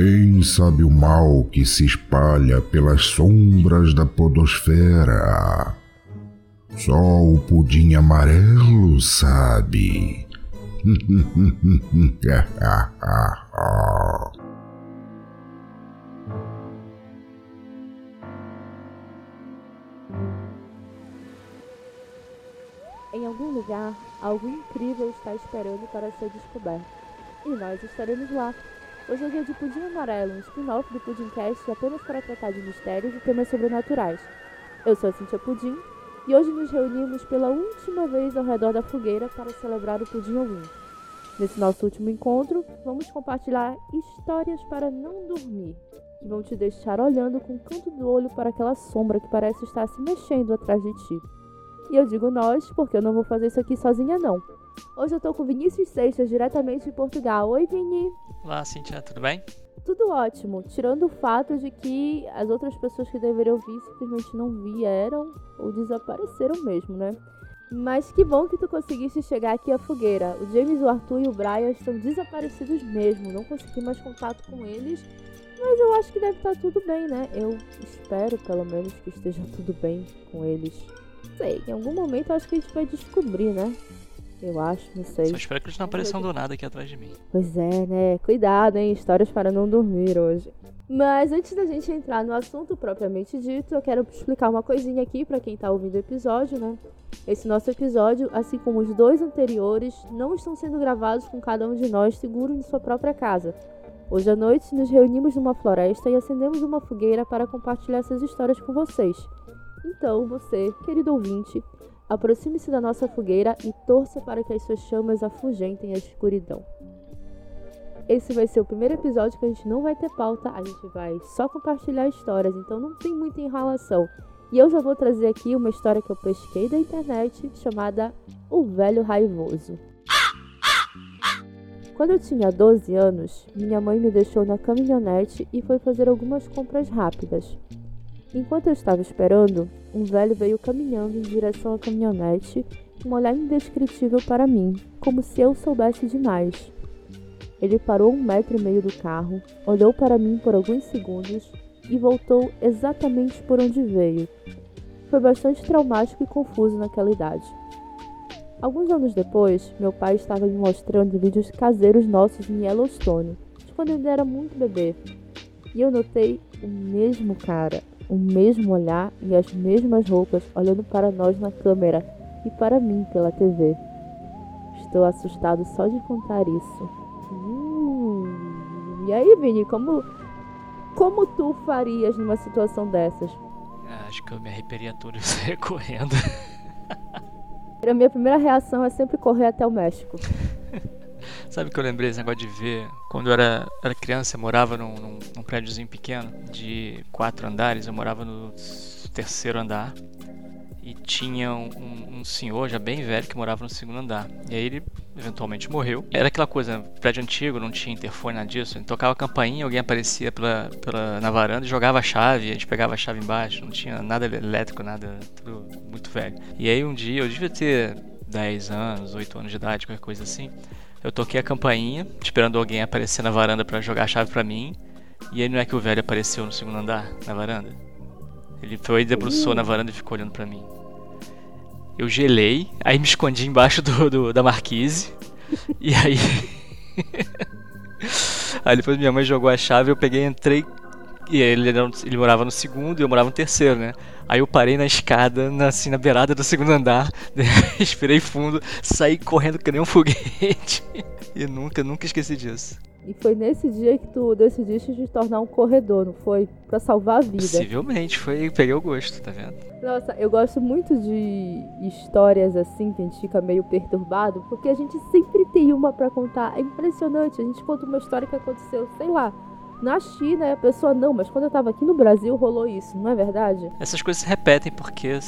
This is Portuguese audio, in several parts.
Quem sabe o mal que se espalha pelas sombras da podosfera? Só o pudim amarelo sabe. Em algum lugar, algo incrível está esperando para ser descoberto. E nós estaremos lá. Hoje é dia de Pudim Amarelo, um spin-off do Pudimcast apenas para tratar de mistérios e temas sobrenaturais. Eu sou a Cintia Pudim e hoje nos reunimos pela última vez ao redor da fogueira para celebrar o Pudim Ouvinte. Nesse nosso último encontro, vamos compartilhar histórias para não dormir, que vão te deixar olhando com o canto do olho para aquela sombra que parece estar se mexendo atrás de ti. E eu digo nós, porque eu não vou fazer isso aqui sozinha não. Hoje eu tô com Vinícius Seixas, diretamente de Portugal. Oi, Vini! Olá, Cintia, tudo bem? Tudo ótimo, tirando o fato de que as outras pessoas que deveriam vir simplesmente não vieram ou desapareceram mesmo, né? Mas que bom que tu conseguiste chegar aqui à fogueira. O James, o Arthur e o Brian estão desaparecidos mesmo. Não consegui mais contato com eles. Mas eu acho que deve estar tudo bem, né? Eu espero, pelo menos, que esteja tudo bem com eles. Sei, em algum momento eu acho que a gente vai descobrir, né? Eu acho, não sei. Só espero que eles não apareçam do nada aqui atrás de mim. Pois é, né? Cuidado, hein? Histórias para não dormir hoje. Mas antes da gente entrar no assunto propriamente dito, eu quero explicar uma coisinha aqui para quem tá ouvindo o episódio, né? Esse nosso episódio, assim como os dois anteriores, não estão sendo gravados com cada um de nós seguro em sua própria casa. Hoje à noite nos reunimos numa floresta e acendemos uma fogueira para compartilhar essas histórias com vocês. Então, você, querido ouvinte, Aproxime-se da nossa fogueira e torça para que as suas chamas afugentem a escuridão. Esse vai ser o primeiro episódio que a gente não vai ter pauta, a gente vai só compartilhar histórias, então não tem muita enrolação. E eu já vou trazer aqui uma história que eu pesquei da internet chamada O Velho Raivoso. Quando eu tinha 12 anos, minha mãe me deixou na caminhonete e foi fazer algumas compras rápidas. Enquanto eu estava esperando, um velho veio caminhando em direção à caminhonete, um olhar indescritível para mim, como se eu soubesse demais. Ele parou um metro e meio do carro, olhou para mim por alguns segundos e voltou exatamente por onde veio. Foi bastante traumático e confuso naquela idade. Alguns anos depois, meu pai estava me mostrando vídeos caseiros nossos em Yellowstone, de quando ainda era muito bebê. E eu notei o mesmo cara, o mesmo olhar e as mesmas roupas olhando para nós na câmera e para mim pela TV. Estou assustado só de contar isso. Uh, e aí, Vini, como, como tu farias numa situação dessas? Ah, acho que eu me arreperia tudo e sair correndo. A minha primeira reação é sempre correr até o México. Sabe que eu lembrei esse negócio de ver? Quando eu era, era criança, eu morava num, num, num prédiozinho pequeno, de quatro andares, eu morava no terceiro andar. E tinha um, um, senhor já bem velho que morava no segundo andar. E aí ele eventualmente morreu. Era aquela coisa, prédio antigo, não tinha interfone, nada disso. Ele tocava a campainha, alguém aparecia pela, pela, na varanda e jogava a chave, a gente pegava a chave embaixo. Não tinha nada elétrico, nada, tudo muito velho. E aí um dia, eu devia ter 10 anos, 8 anos de idade, qualquer coisa assim. Eu toquei a campainha, esperando alguém aparecer na varanda para jogar a chave para mim. E aí não é que o velho apareceu no segundo andar, na varanda? Ele foi, debruçou na varanda e ficou olhando para mim. Eu gelei, aí me escondi embaixo do, do da marquise. e aí. aí depois minha mãe jogou a chave, eu peguei, entrei. E ele, ele morava no segundo e eu morava no terceiro, né? Aí eu parei na escada, na, assim, na beirada do segundo andar, respirei fundo, saí correndo que nem um foguete. E nunca, nunca esqueci disso. E foi nesse dia que tu decidiste te tornar um corredor, não foi? Pra salvar a vida. Possivelmente, foi, peguei o gosto, tá vendo? Nossa, eu gosto muito de histórias assim, que a gente fica meio perturbado, porque a gente sempre tem uma para contar. É impressionante, a gente conta uma história que aconteceu, sei lá, na China a pessoa não, mas quando eu tava aqui no Brasil rolou isso, não é verdade? Essas coisas se repetem porque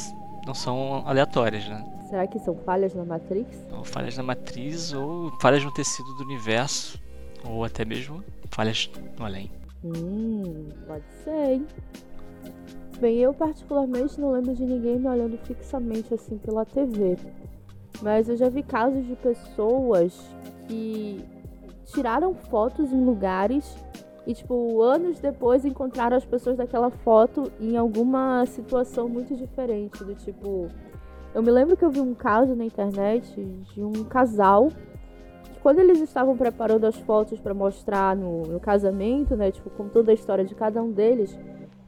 não são aleatórias, né? Será que são falhas na Matrix? Ou falhas na matriz, ou falhas no tecido do universo, ou até mesmo falhas no além. Hum, pode ser, hein? Bem, eu particularmente não lembro de ninguém me olhando fixamente assim pela TV. Mas eu já vi casos de pessoas que tiraram fotos em lugares E, tipo, anos depois encontraram as pessoas daquela foto em alguma situação muito diferente. Do tipo. Eu me lembro que eu vi um caso na internet de um casal que, quando eles estavam preparando as fotos para mostrar no, no casamento, né? Tipo, com toda a história de cada um deles,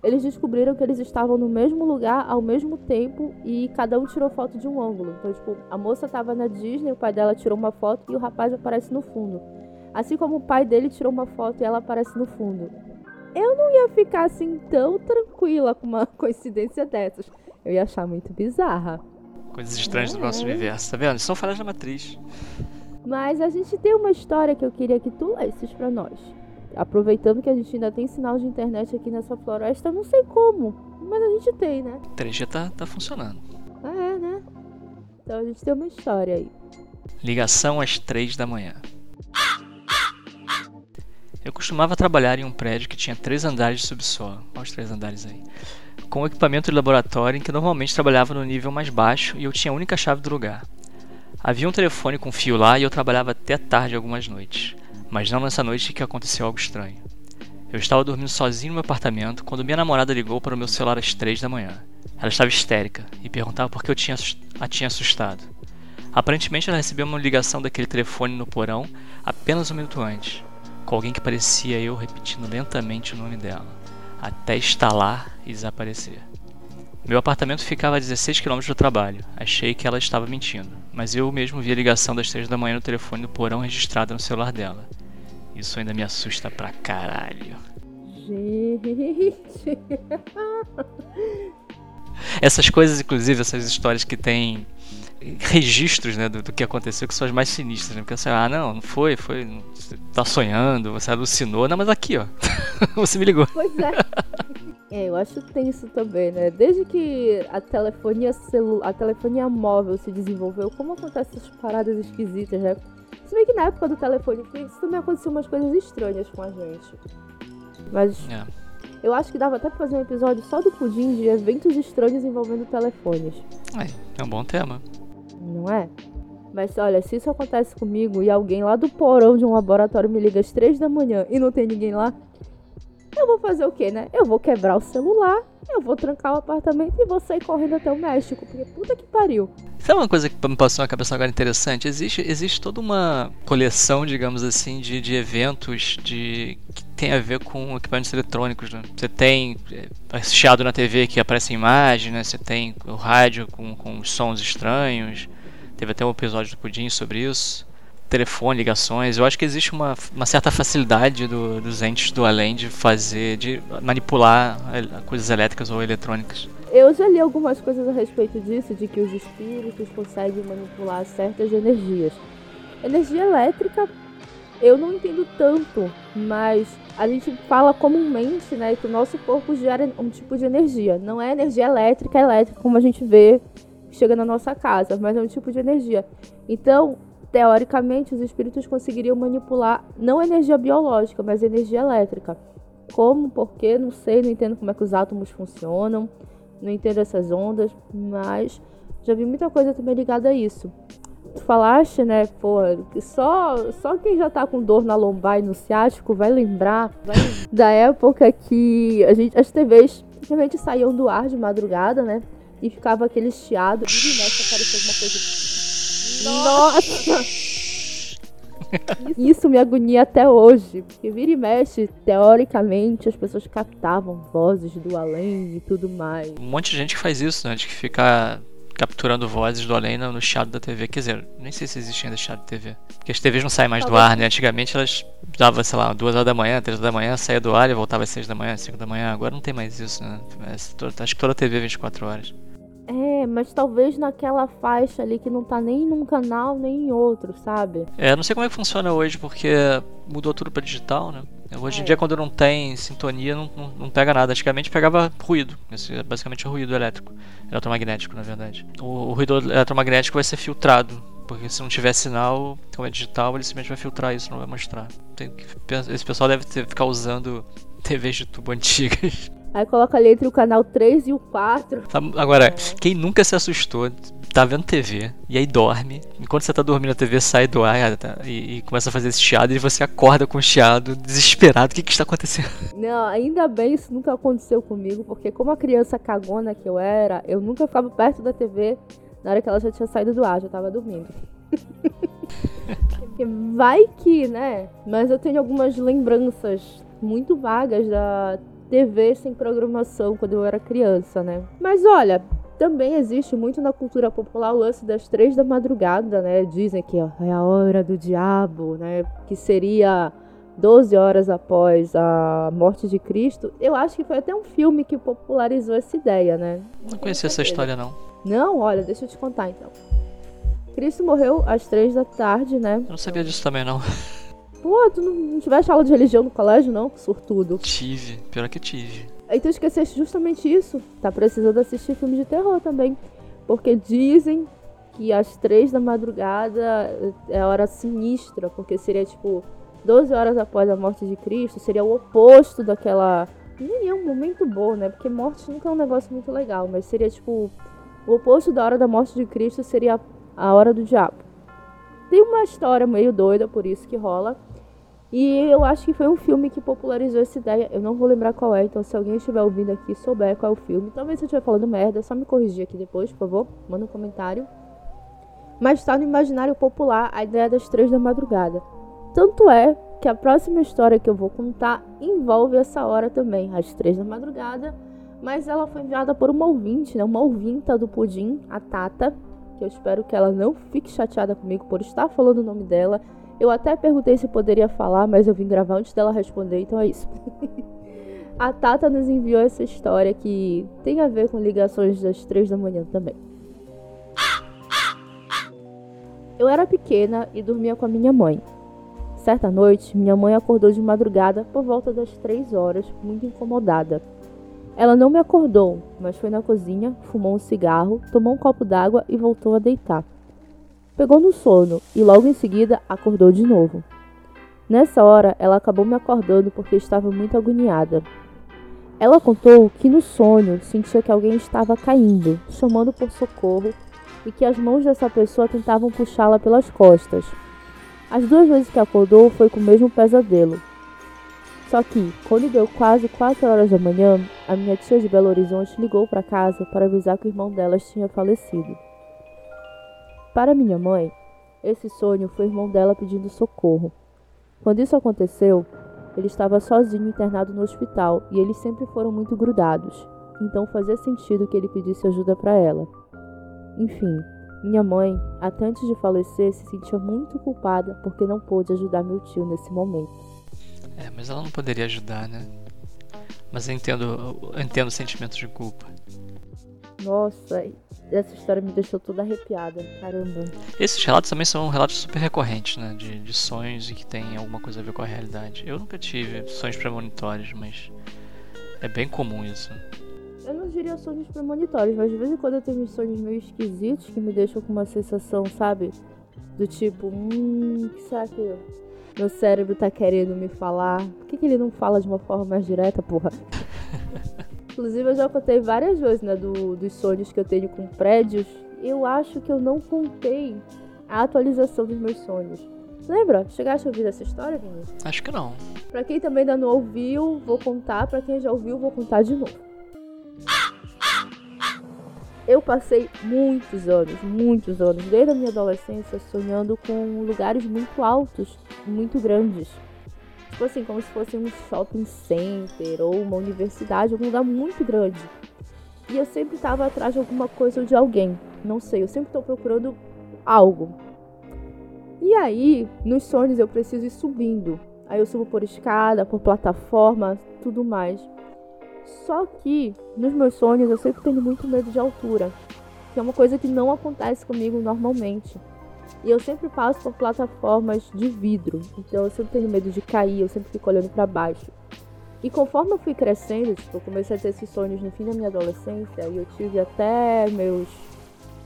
eles descobriram que eles estavam no mesmo lugar ao mesmo tempo e cada um tirou foto de um ângulo. Então, tipo, a moça estava na Disney, o pai dela tirou uma foto e o rapaz aparece no fundo. Assim como o pai dele tirou uma foto e ela aparece no fundo. Eu não ia ficar assim tão tranquila com uma coincidência dessas. Eu ia achar muito bizarra. Coisas estranhas é. do nosso universo, tá vendo? São falhas da matriz. Mas a gente tem uma história que eu queria que tu lesses pra nós. Aproveitando que a gente ainda tem sinal de internet aqui nessa floresta, não sei como, mas a gente tem, né? 3G tá, tá funcionando. É, né? Então a gente tem uma história aí. Ligação às 3 da manhã. Eu costumava trabalhar em um prédio que tinha três andares de subsolo, olha os três andares aí, com equipamento de laboratório em que normalmente trabalhava no nível mais baixo e eu tinha a única chave do lugar. Havia um telefone com fio lá e eu trabalhava até tarde algumas noites, mas não nessa noite que aconteceu algo estranho. Eu estava dormindo sozinho no meu apartamento quando minha namorada ligou para o meu celular às três da manhã. Ela estava histérica e perguntava por que eu tinha a tinha assustado. Aparentemente ela recebeu uma ligação daquele telefone no porão apenas um minuto antes com alguém que parecia eu repetindo lentamente o nome dela, até estalar e desaparecer. Meu apartamento ficava a 16 km do trabalho. Achei que ela estava mentindo, mas eu mesmo vi a ligação das 3 da manhã no telefone do porão registrada no celular dela. Isso ainda me assusta pra caralho. Gente. Essas coisas, inclusive, essas histórias que tem registros né, do, do, que aconteceu que são as mais sinistras, né? Porque você, ah, não, não foi, foi. Você tá sonhando, você alucinou. Não, mas aqui, ó. você me ligou. Pois é. é, eu acho tenso também, né? Desde que a telefonia celu a telefonia móvel se desenvolveu, como acontecem essas paradas esquisitas, né? Se bem que na época do telefone fixo também aconteciam umas coisas estranhas com a gente. Mas. É. Eu acho que dava até pra fazer um episódio só do pudim de eventos estranhos envolvendo telefones. É, é um bom tema não é? Mas olha, se isso acontece comigo e alguém lá do porão de um laboratório me liga às três da manhã e não tem ninguém lá, eu vou fazer o quê, né? Eu vou quebrar o celular, eu vou trancar o apartamento e vou sair correndo até o México, porque puta que pariu. Sabe uma coisa que me passou na cabeça agora interessante? Existe, existe toda uma coleção, digamos assim, de, de eventos de, que tem a ver com equipamentos eletrônicos. Né? Você tem é, chiado na TV que aparece imagem, né? Você tem o rádio com, com sons estranhos. Teve até um episódio do Pudim sobre isso telefone, ligações. Eu acho que existe uma, uma certa facilidade do, dos entes do além de fazer, de manipular coisas elétricas ou eletrônicas. Eu já li algumas coisas a respeito disso, de que os espíritos conseguem manipular certas energias. Energia elétrica, eu não entendo tanto, mas a gente fala comumente, né, que o nosso corpo gera um tipo de energia. Não é energia elétrica, elétrica como a gente vê chega na nossa casa, mas é um tipo de energia. Então, teoricamente, os espíritos conseguiriam manipular não energia biológica, mas energia elétrica. Como, porquê, não sei, não entendo como é que os átomos funcionam, não entendo essas ondas, mas já vi muita coisa também ligada a isso. Tu falaste, né, pô, que só, só quem já tá com dor na lombar e no ciático vai lembrar, vai da época que a gente, as TVs simplesmente saíam do ar de madrugada, né, e ficava aquele chiado, e nessa apareceu alguma coisa nossa! Isso me agonia até hoje, porque vira e mexe, teoricamente, as pessoas captavam vozes do além e tudo mais. Um monte de gente que faz isso, né? De que fica capturando vozes do além no chiado da TV. Quer dizer, nem sei se existe ainda chiado de TV. Porque as TVs não saem mais do ar, né? Antigamente elas davam, sei lá, duas horas da manhã, três da manhã, saía do ar e voltava às seis da manhã, cinco da manhã. Agora não tem mais isso, né? Acho que toda TV é 24 horas. É, mas talvez naquela faixa ali que não tá nem num canal nem em outro, sabe? É, não sei como é que funciona hoje, porque mudou tudo para digital, né? Hoje em é. dia, quando não tem sintonia, não, não, não, pega nada. Antigamente pegava ruído. É basicamente ruído elétrico. Eletromagnético, na verdade. O, o, ruído eletromagnético vai ser filtrado. Porque se não tiver sinal, como é digital, ele simplesmente vai filtrar isso, não vai mostrar. Tem esse pessoal deve ter, ficar usando TVs de tubo antigas. Aí coloca ali entre o canal 3 e o 4. Tá, agora, quem nunca se assustou, tá vendo TV, e aí dorme. Enquanto você tá dormindo, a TV sai do ar tá, e, e, começa a fazer esse chiado, e você acorda com o chiado, desesperado. O que que está acontecendo? Não, ainda bem isso nunca aconteceu comigo, porque como a criança cagona que eu era, eu nunca ficava perto da TV na hora que ela já tinha saído do ar, já tava dormindo. Vai que, né? Mas eu tenho algumas lembranças muito vagas da TV sem programação quando eu era criança, né? Mas olha, também existe muito na cultura popular o lance das três da madrugada, né? Dizem que é a hora do diabo, né? Que seria 12 horas após a morte de Cristo. Eu acho que foi até um filme que popularizou essa ideia, né? Não conhecia essa história, não. Não? Olha, deixa eu te contar então. Cristo morreu às três da tarde, né? Eu não sabia disso também, não. Pô, tu não, tiveste aula de religião no colégio, não? Surtudo. Tive, pior que tive. Aí tu esqueceste justamente isso. Tá precisando assistir filme de terror também. Porque dizem que às três da madrugada é hora sinistra, porque seria tipo 12 horas após a morte de Cristo, seria o oposto daquela. Nem é um momento bom, né? Porque morte nunca é um negócio muito legal, mas seria tipo. O oposto da hora da morte de Cristo seria a hora do diabo. Tem uma história meio doida, por isso que rola. E eu acho que foi um filme que popularizou essa ideia. Eu não vou lembrar qual é, então se alguém estiver ouvindo aqui souber qual é o filme, talvez se eu estiver falando merda, é só me corrigir aqui depois, por favor. Manda um comentário. Mas está no imaginário popular a ideia das três da madrugada. Tanto é que a próxima história que eu vou contar envolve essa hora também, às três da madrugada. Mas ela foi enviada por uma ouvinte, né? Uma ouvinta do Pudim, a Tata. Que eu espero que ela não fique chateada comigo por estar falando o nome dela eu até perguntei se poderia falar, mas eu vim gravar antes dela responder, então é isso. a Tata nos enviou essa história que tem a ver com ligações das três da manhã também. Eu era pequena e dormia com a minha mãe. Certa noite, minha mãe acordou de madrugada por volta das três horas, muito incomodada. Ela não me acordou, mas foi na cozinha, fumou um cigarro, tomou um copo d'água e voltou a deitar. Pegou no sono e logo em seguida acordou de novo. Nessa hora, ela acabou me acordando porque estava muito agoniada. Ela contou que no sonho sentia que alguém estava caindo, chamando por socorro, e que as mãos dessa pessoa tentavam puxá-la pelas costas. As duas vezes que acordou foi com o mesmo pesadelo. Só que, quando deu quase 4 horas da manhã, a minha tia de Belo Horizonte ligou para casa para avisar que o irmão delas tinha falecido. Para minha mãe, esse sonho foi o irmão dela pedindo socorro. Quando isso aconteceu, ele estava sozinho internado no hospital e eles sempre foram muito grudados, então fazia sentido que ele pedisse ajuda para ela. Enfim, minha mãe, até antes de falecer, se sentia muito culpada porque não pôde ajudar meu tio nesse momento. É, mas ela não poderia ajudar, né? Mas eu entendo, eu entendo o sentimento de culpa. Nossa, essa história me deixou toda arrepiada, caramba. Esses relatos também são relatos super recorrentes, né? De, de sonhos e que tem alguma coisa a ver com a realidade. Eu nunca tive sonhos premonitórios, mas é bem comum isso. Eu não diria sonhos premonitórios, mas de vez em quando eu tenho sonhos meio esquisitos que me deixam com uma sensação, sabe? Do tipo, hum, que será que meu cérebro tá querendo me falar? Por que, que ele não fala de uma forma mais direta, porra? Inclusive, eu já contei várias vezes, né, do, dos sonhos que eu tenho com prédios. Eu acho que eu não contei a atualização dos meus sonhos. Lembra? Chegaste a ouvir essa história, Vini? Acho que não. Pra quem também ainda não ouviu, vou contar. Pra quem já ouviu, vou contar de novo. Eu passei muitos anos, muitos anos, desde a minha adolescência, sonhando com lugares muito altos, muito grandes. Tipo assim, como se fosse um shopping center ou uma universidade, algum lugar muito grande. E eu sempre estava atrás de alguma coisa ou de alguém. Não sei, eu sempre estou procurando algo. E aí, nos sonhos eu preciso ir subindo. Aí eu subo por escada, por plataforma, tudo mais. Só que nos meus sonhos eu sempre tenho muito medo de altura, que é uma coisa que não acontece comigo normalmente. E eu sempre passo por plataformas de vidro, então eu sempre tenho medo de cair, eu sempre fico olhando para baixo. E conforme eu fui crescendo, tipo, eu comecei a ter esses sonhos no fim da minha adolescência, e eu tive até meus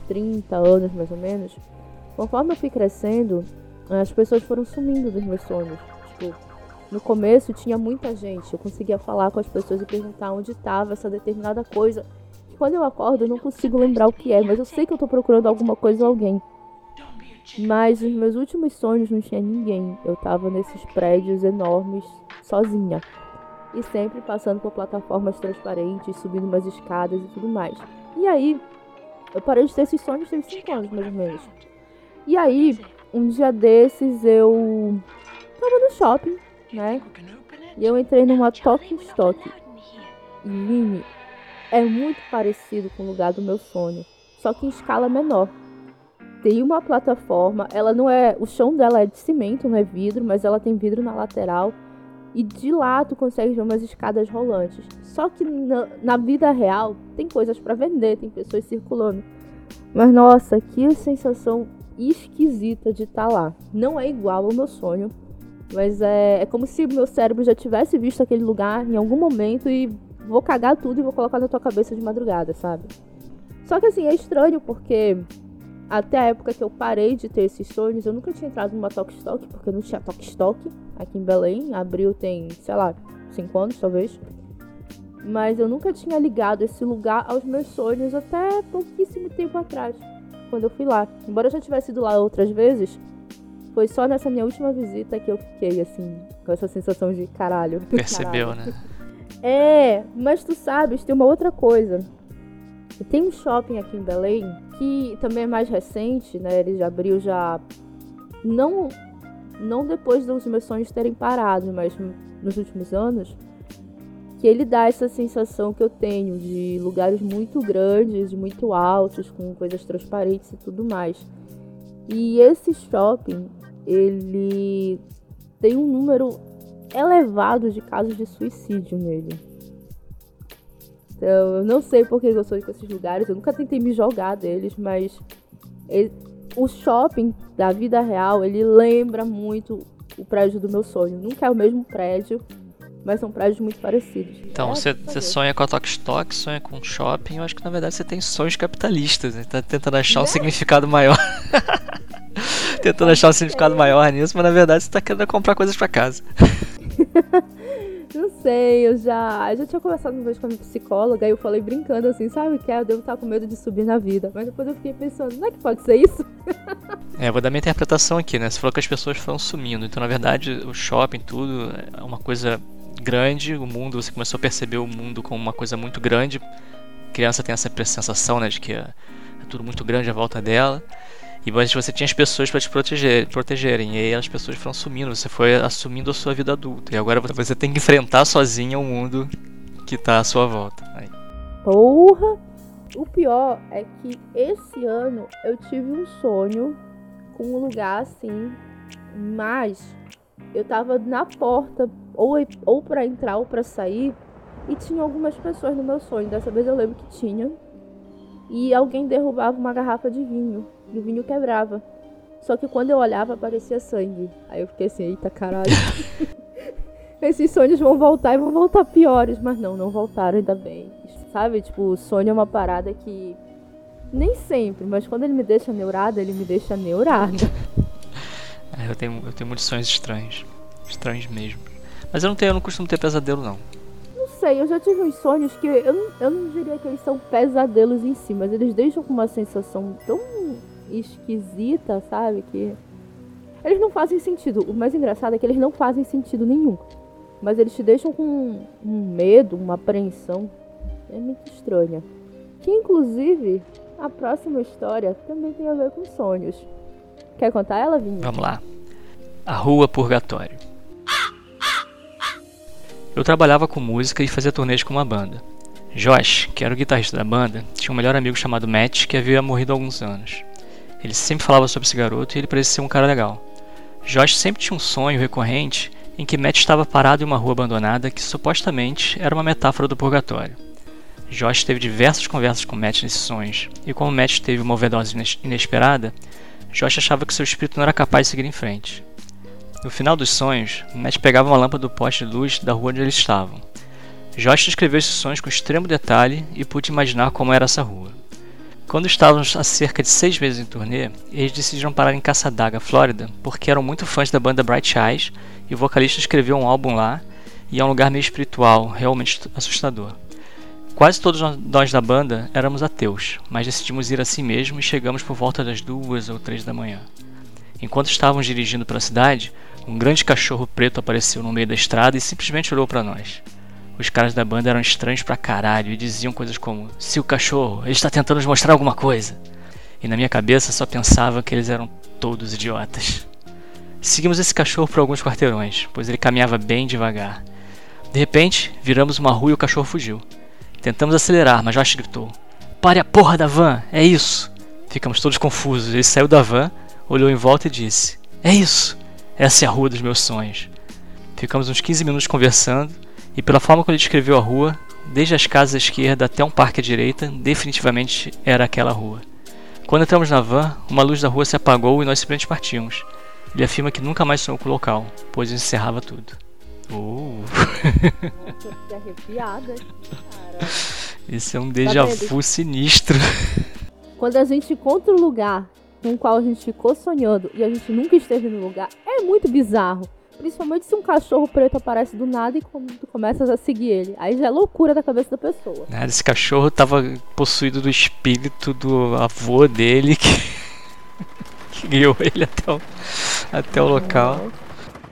30 anos mais ou menos. Conforme eu fui crescendo, as pessoas foram sumindo dos meus sonhos. Tipo, No começo tinha muita gente, eu conseguia falar com as pessoas e perguntar onde estava essa determinada coisa. Quando eu acordo, eu não consigo lembrar o que é, mas eu sei que eu tô procurando alguma coisa ou alguém. Mas nos meus últimos sonhos não tinha ninguém. Eu tava nesses prédios enormes, sozinha. E sempre passando por plataformas transparentes, subindo umas escadas e tudo mais. E aí, eu parei de ter esses sonhos tem 5 anos, mais ou menos. E aí, um dia desses, eu tava no shopping, né? E eu entrei numa Tok Stock. E Line é muito parecido com o lugar do meu sonho, só que em escala menor. Tem uma plataforma, ela não é, o chão dela é de cimento, não é vidro, mas ela tem vidro na lateral e de lá tu consegue ver umas escadas rolantes. Só que na, na vida real tem coisas para vender, tem pessoas circulando. Mas nossa, que sensação esquisita de estar tá lá. Não é igual ao meu sonho, mas é, é como se meu cérebro já tivesse visto aquele lugar em algum momento e vou cagar tudo e vou colocar na tua cabeça de madrugada, sabe? Só que assim, é estranho porque até a época que eu parei de ter esses sonhos, eu nunca tinha entrado numa Tok Stock, porque eu não tinha Tok Stock aqui em Belém. Abril tem, sei lá, 5 anos talvez. Mas eu nunca tinha ligado esse lugar aos meus sonhos até pouquíssimo tempo atrás, quando eu fui lá. Embora eu já tivesse ido lá outras vezes, foi só nessa minha última visita que eu fiquei, assim, com essa sensação de caralho. Percebeu, caralho. né? É, mas tu sabes, tem uma outra coisa. Tem um shopping aqui em Belém que também é mais recente, né? Ele já abriu já. Não, não depois dos meus sonhos terem parado, mas nos últimos anos. Que ele dá essa sensação que eu tenho de lugares muito grandes, muito altos, com coisas transparentes e tudo mais. E esse shopping, ele tem um número elevado de casos de suicídio nele. Então, eu não sei por que eu sou com esses lugares, eu nunca tentei me jogar deles, mas ele, o shopping da vida real, ele lembra muito o prédio do meu sonho. Nunca é o mesmo prédio, mas são prédios muito parecidos. Então, é, você, sonha com a Tok Stock, sonha com shopping, eu acho que na verdade você tem sonhos capitalistas, né? Tá tentando achar um né? significado maior. tentando achar um significado maior nisso, mas na verdade você tá querendo comprar coisas para casa. não sei, eu já, eu já tinha conversado uma vez com a minha psicóloga e eu falei brincando assim, sabe que é, eu devo estar com medo de subir na vida. Mas depois eu fiquei pensando, não é que pode ser isso? é, vou dar minha interpretação aqui, né? Você falou que as pessoas foram sumindo, então na verdade o shopping, tudo, é uma coisa grande, o mundo, você começou a perceber o mundo como uma coisa muito grande. A criança tem essa sensação, né, de que é tudo muito grande à volta dela. E mas você tinha as pessoas para te proteger, protegerem. E aí as pessoas foram sumindo, você foi assumindo a sua vida adulta. E agora você tem que enfrentar sozinha o mundo que tá à sua volta. Aí. Porra! O pior é que esse ano eu tive um sonho com um lugar assim, mas eu tava na porta, ou, ou para entrar ou para sair, e tinha algumas pessoas no meu sonho. Dessa vez eu lembro que tinha. E alguém derrubava uma garrafa de vinho e o vinho quebrava. Só que quando eu olhava, aparecia sangue. Aí eu fiquei assim, eita caralho. Esses sonhos vão voltar e vão voltar piores. Mas não, não voltaram, ainda bem. Sabe? Tipo, o sonho é uma parada que. Nem sempre, mas quando ele me deixa neurada, ele me deixa neurada. É, eu tenho, eu tenho muitos sonhos estranhos. Estranhos mesmo. Mas eu não tenho, eu não costumo ter pesadelo não. Sei, eu já tive uns sonhos que eu não, eu não diria que eles são pesadelos em si, mas eles deixam com uma sensação tão esquisita, sabe? Que eles não fazem sentido. O mais engraçado é que eles não fazem sentido nenhum. Mas eles te deixam com um medo, uma apreensão. É muito estranha. Que inclusive a próxima história também tem a ver com sonhos. Quer contar ela, Vinho? Vamos lá. A Rua Purgatório. Eu trabalhava com música e fazia turnês com uma banda. Josh, que era o guitarrista da banda, tinha um melhor amigo chamado Matt que havia morrido há alguns anos. Ele sempre falava sobre esse garoto e ele parecia ser um cara legal. Josh sempre tinha um sonho recorrente em que Matt estava parado em uma rua abandonada que supostamente era uma metáfora do purgatório. Josh teve diversas conversas com Matt nesses sonhos, e como Matt teve uma overdose inesperada, Josh achava que seu espírito não era capaz de seguir em frente. No final dos sonhos, Matt pegava uma lâmpada do poste de luz da rua onde eles estavam. Josh descreveu esses sonhos com extremo detalhe e pude imaginar como era essa rua. Quando estávamos há cerca de seis meses em turnê, eles decidiram parar em Caçadaga, Flórida, porque eram muito fãs da banda Bright Eyes e o vocalista escreveu um álbum lá e é um lugar meio espiritual, realmente assustador. Quase todos nós da banda éramos ateus, mas decidimos ir assim mesmo e chegamos por volta das duas ou três da manhã. Enquanto estávamos dirigindo pela cidade, um grande cachorro preto apareceu no meio da estrada e simplesmente olhou para nós. Os caras da banda eram estranhos pra caralho e diziam coisas como: Se o cachorro, ele está tentando nos mostrar alguma coisa. E na minha cabeça só pensava que eles eram todos idiotas. Seguimos esse cachorro por alguns quarteirões, pois ele caminhava bem devagar. De repente, viramos uma rua e o cachorro fugiu. Tentamos acelerar, mas Josh gritou: Pare a porra da van, é isso! Ficamos todos confusos. Ele saiu da van, olhou em volta e disse: É isso! Essa é a rua dos meus sonhos. Ficamos uns 15 minutos conversando, e pela forma como ele descreveu a rua, desde as casas à esquerda até um parque à direita, definitivamente era aquela rua. Quando entramos na van, uma luz da rua se apagou e nós simplesmente partimos. Ele afirma que nunca mais sonhou com o local, pois encerrava tudo. Uh. Tô arrepiada, cara. Esse é um déjà vu sinistro. Quando a gente encontra um lugar com o qual a gente ficou sonhando e a gente nunca esteve no lugar, é muito bizarro. Principalmente se um cachorro preto aparece do nada e tu começas a seguir ele. Aí já é loucura da cabeça da pessoa. Nada, esse cachorro tava possuído do espírito do avô dele que, que guiou ele até o, até o local.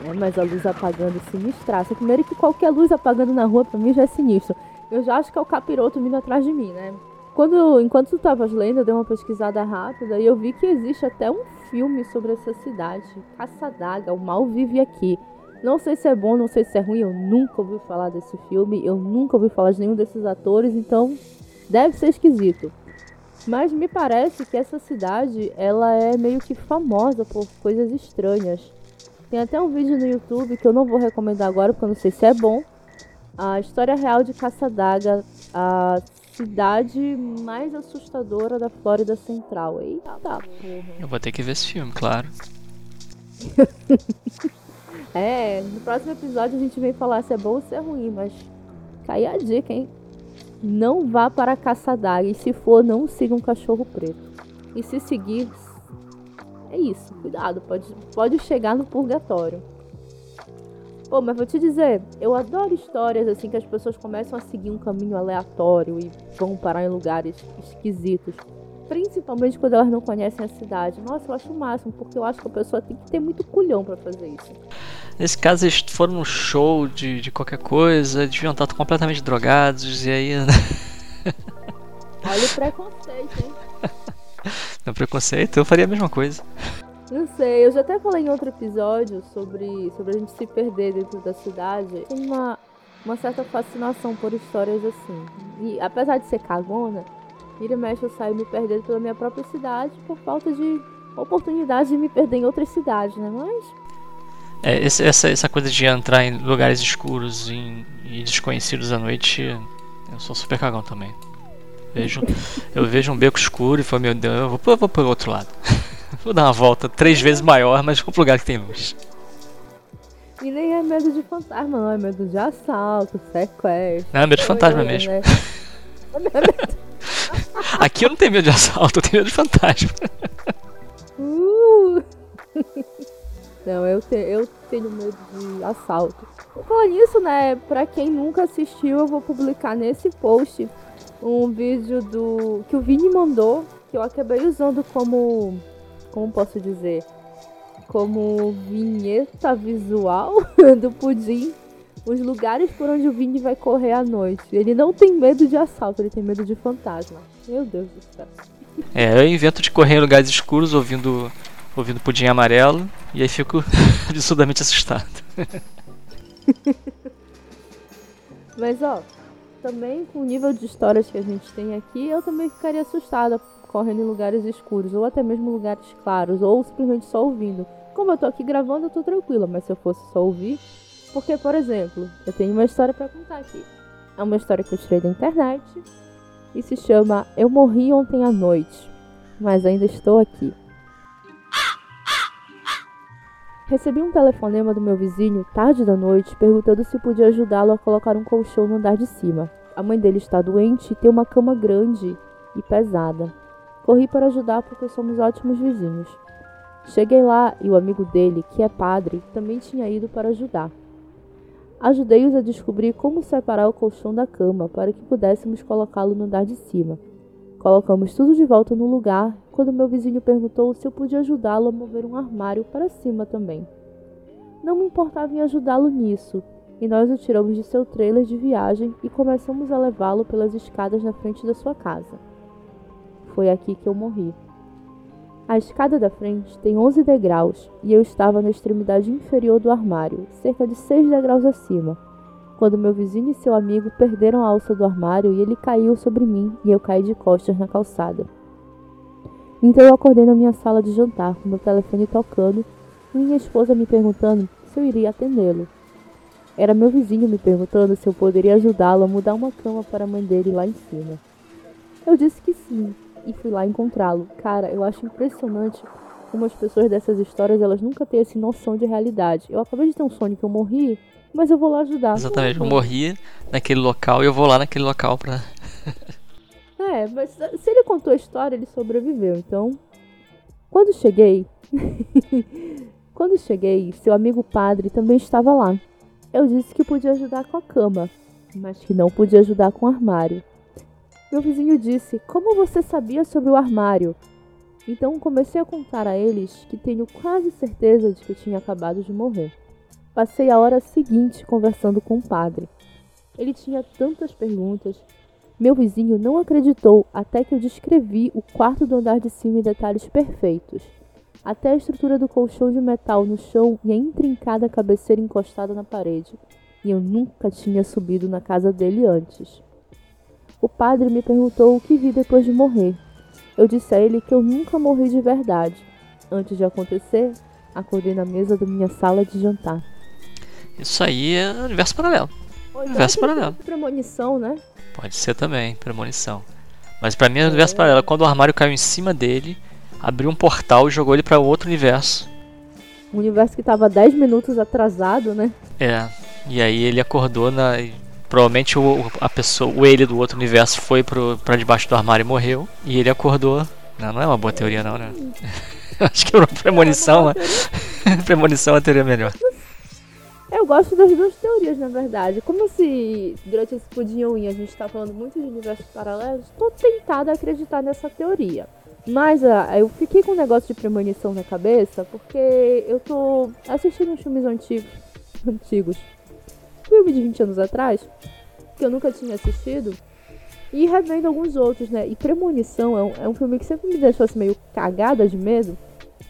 É, mas a luz apagando é sinistraça. Primeiro que qualquer luz apagando na rua pra mim já é sinistro. Eu já acho que é o capiroto vindo atrás de mim, né? Quando, enquanto tu estavas lendo, eu dei uma pesquisada rápida e eu vi que existe até um filme sobre essa cidade. Caçadaga, o mal vive aqui. Não sei se é bom, não sei se é ruim, eu nunca ouvi falar desse filme, eu nunca ouvi falar de nenhum desses atores, então deve ser esquisito. Mas me parece que essa cidade, ela é meio que famosa por coisas estranhas. Tem até um vídeo no YouTube que eu não vou recomendar agora porque eu não sei se é bom. A história real de Caçadaga, a cidade mais assustadora da Flórida Central. Eita porra. Eu vou ter que ver esse filme, claro. é, no próximo episódio a gente vem falar se é bom ou se é ruim, mas cai a dica, hein? Não vá para a caçadaga e se for, não siga um cachorro preto. E se seguir, é isso, cuidado, pode, pode chegar no purgatório. Pô, mas vou te dizer, eu adoro histórias assim que as pessoas começam a seguir um caminho aleatório e vão parar em lugares esquisitos. Principalmente quando elas não conhecem a cidade. Nossa, eu acho o máximo, porque eu acho que a pessoa tem que ter muito culhão para fazer isso. Nesse caso, eles foram num show de, de qualquer coisa, deviam estar completamente drogados, e aí. Olha o preconceito, hein? No preconceito, eu faria a mesma coisa. Não sei, eu já até falei em outro episódio sobre, sobre a gente se perder dentro da cidade. Tem uma, uma certa fascinação por histórias assim. E apesar de ser cagona, vira e mexe eu saio me perdendo pela minha própria cidade por falta de oportunidade de me perder em outras cidades, né? Mas. É, essa, essa coisa de entrar em lugares escuros e, e desconhecidos à noite, eu sou super cagão também. Vejo, eu vejo um beco escuro e falo, meu Deus, eu vou, eu vou pro outro lado. Vou dar uma volta três vezes maior, mas vou pro lugar que tem luz. E nem é medo de fantasma, não. É medo de assalto, sequestro. Não, é medo de fantasma é, mesmo. Né? Aqui eu não tenho medo de assalto, eu tenho medo de fantasma. Uh. Não, eu, te, eu tenho medo de assalto. Falar nisso, né? Pra quem nunca assistiu, eu vou publicar nesse post um vídeo do que o Vini mandou, que eu acabei usando como como posso dizer, como vinheta visual do pudim os lugares por onde o Vini vai correr à noite. Ele não tem medo de assalto, ele tem medo de fantasma. Meu Deus do céu. É, eu invento de correr em lugares escuros ouvindo ouvindo pudim amarelo e aí fico absurdamente assustado. Mas ó, também com o nível de histórias que a gente tem aqui, eu também ficaria assustada correndo em lugares escuros, ou até mesmo lugares claros, ou simplesmente só ouvindo. Como eu tô aqui gravando, eu tô tranquila, mas se eu fosse só ouvir. Porque, por exemplo, eu tenho uma história para contar aqui. É uma história que eu tirei da internet e se chama Eu Morri Ontem à Noite, mas ainda estou aqui. Recebi um telefonema do meu vizinho tarde da noite perguntando se podia ajudá-lo a colocar um colchão no andar de cima. A mãe dele está doente e tem uma cama grande e pesada. Corri para ajudar porque somos ótimos vizinhos. Cheguei lá e o amigo dele, que é padre, também tinha ido para ajudar. Ajudei-os a descobrir como separar o colchão da cama para que pudéssemos colocá-lo no andar de cima. Colocamos tudo de volta no lugar quando meu vizinho perguntou se eu podia ajudá-lo a mover um armário para cima também. Não me importava em ajudá-lo nisso, e nós o tiramos de seu trailer de viagem e começamos a levá-lo pelas escadas na frente da sua casa. Foi aqui que eu morri. A escada da frente tem 11 degraus e eu estava na extremidade inferior do armário, cerca de 6 degraus acima, quando meu vizinho e seu amigo perderam a alça do armário e ele caiu sobre mim e eu caí de costas na calçada. Então eu acordei na minha sala de jantar com meu telefone tocando e minha esposa me perguntando se eu iria atendê-lo. Era meu vizinho me perguntando se eu poderia ajudá-lo a mudar uma cama para a mãe dele lá em cima. Eu disse que sim, e fui lá encontrá-lo. Cara, eu acho impressionante como as pessoas dessas histórias, elas nunca têm essa noção de realidade. Eu acabei de ter um sonho que eu morri, mas eu vou lá ajudar. Exatamente, eu morri naquele local e eu vou lá naquele local pra. é, mas se ele contou a história, ele sobreviveu. Então, quando cheguei. quando cheguei, seu amigo padre também estava lá. Eu disse que podia ajudar com a cama, mas que não podia ajudar com o armário. Meu vizinho disse: Como você sabia sobre o armário? Então comecei a contar a eles que tenho quase certeza de que tinha acabado de morrer. Passei a hora seguinte conversando com o padre. Ele tinha tantas perguntas. Meu vizinho não acreditou até que eu descrevi o quarto do andar de cima em detalhes perfeitos. Até a estrutura do colchão de metal no chão e a intrincada cabeceira encostada na parede. E eu nunca tinha subido na casa dele antes. O padre me perguntou o que vi depois de morrer. Eu disse a ele que eu nunca morri de verdade. Antes de acontecer, acordei na mesa da minha sala de jantar. Isso aí é universo paralelo. Ou então universo paralelo. Premonição, né? Pode ser também, premonição. Mas pra mim é universo é. paralelo. Quando o armário caiu em cima dele, abriu um portal e jogou ele para outro universo. Um universo que tava 10 minutos atrasado, né? É. E aí ele acordou na Provavelmente o, a pessoa, o ele do outro universo foi pro, pra debaixo do armário e morreu. E ele acordou. Não, não é uma boa teoria não, né? Acho que é uma premonição, né? premonição é a teoria melhor. Eu gosto das duas teorias, na verdade. Como se durante esse pudim a gente está falando muito de universos paralelos, estou tentada a acreditar nessa teoria. Mas uh, eu fiquei com um negócio de premonição na cabeça porque eu tô assistindo uns filmes antigos, antigos filme de 20 anos atrás, que eu nunca tinha assistido, e revendo alguns outros, né? E Premonição é um, é um filme que sempre me deixou assim meio cagada de medo,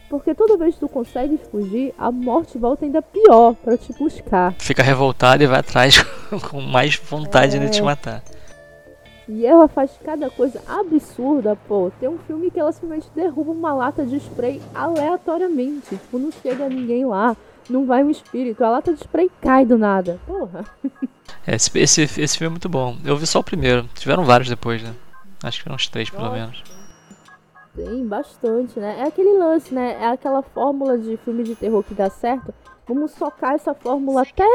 porque toda vez que tu consegue fugir, a morte volta ainda pior para te buscar. Fica revoltada e vai atrás com mais vontade é... de te matar. E ela faz cada coisa absurda, pô. Tem um filme que ela simplesmente derruba uma lata de spray aleatoriamente. Tipo, não chega ninguém lá não vai um espírito. A lata de spray cai do nada. Porra. É, esse, esse, esse filme é muito bom. Eu vi só o primeiro. Tiveram vários depois, né? Acho que foram uns três, pelo menos. Tem bastante, né? É aquele lance, né? É aquela fórmula de filme de terror que dá certo. Vamos socar essa fórmula até.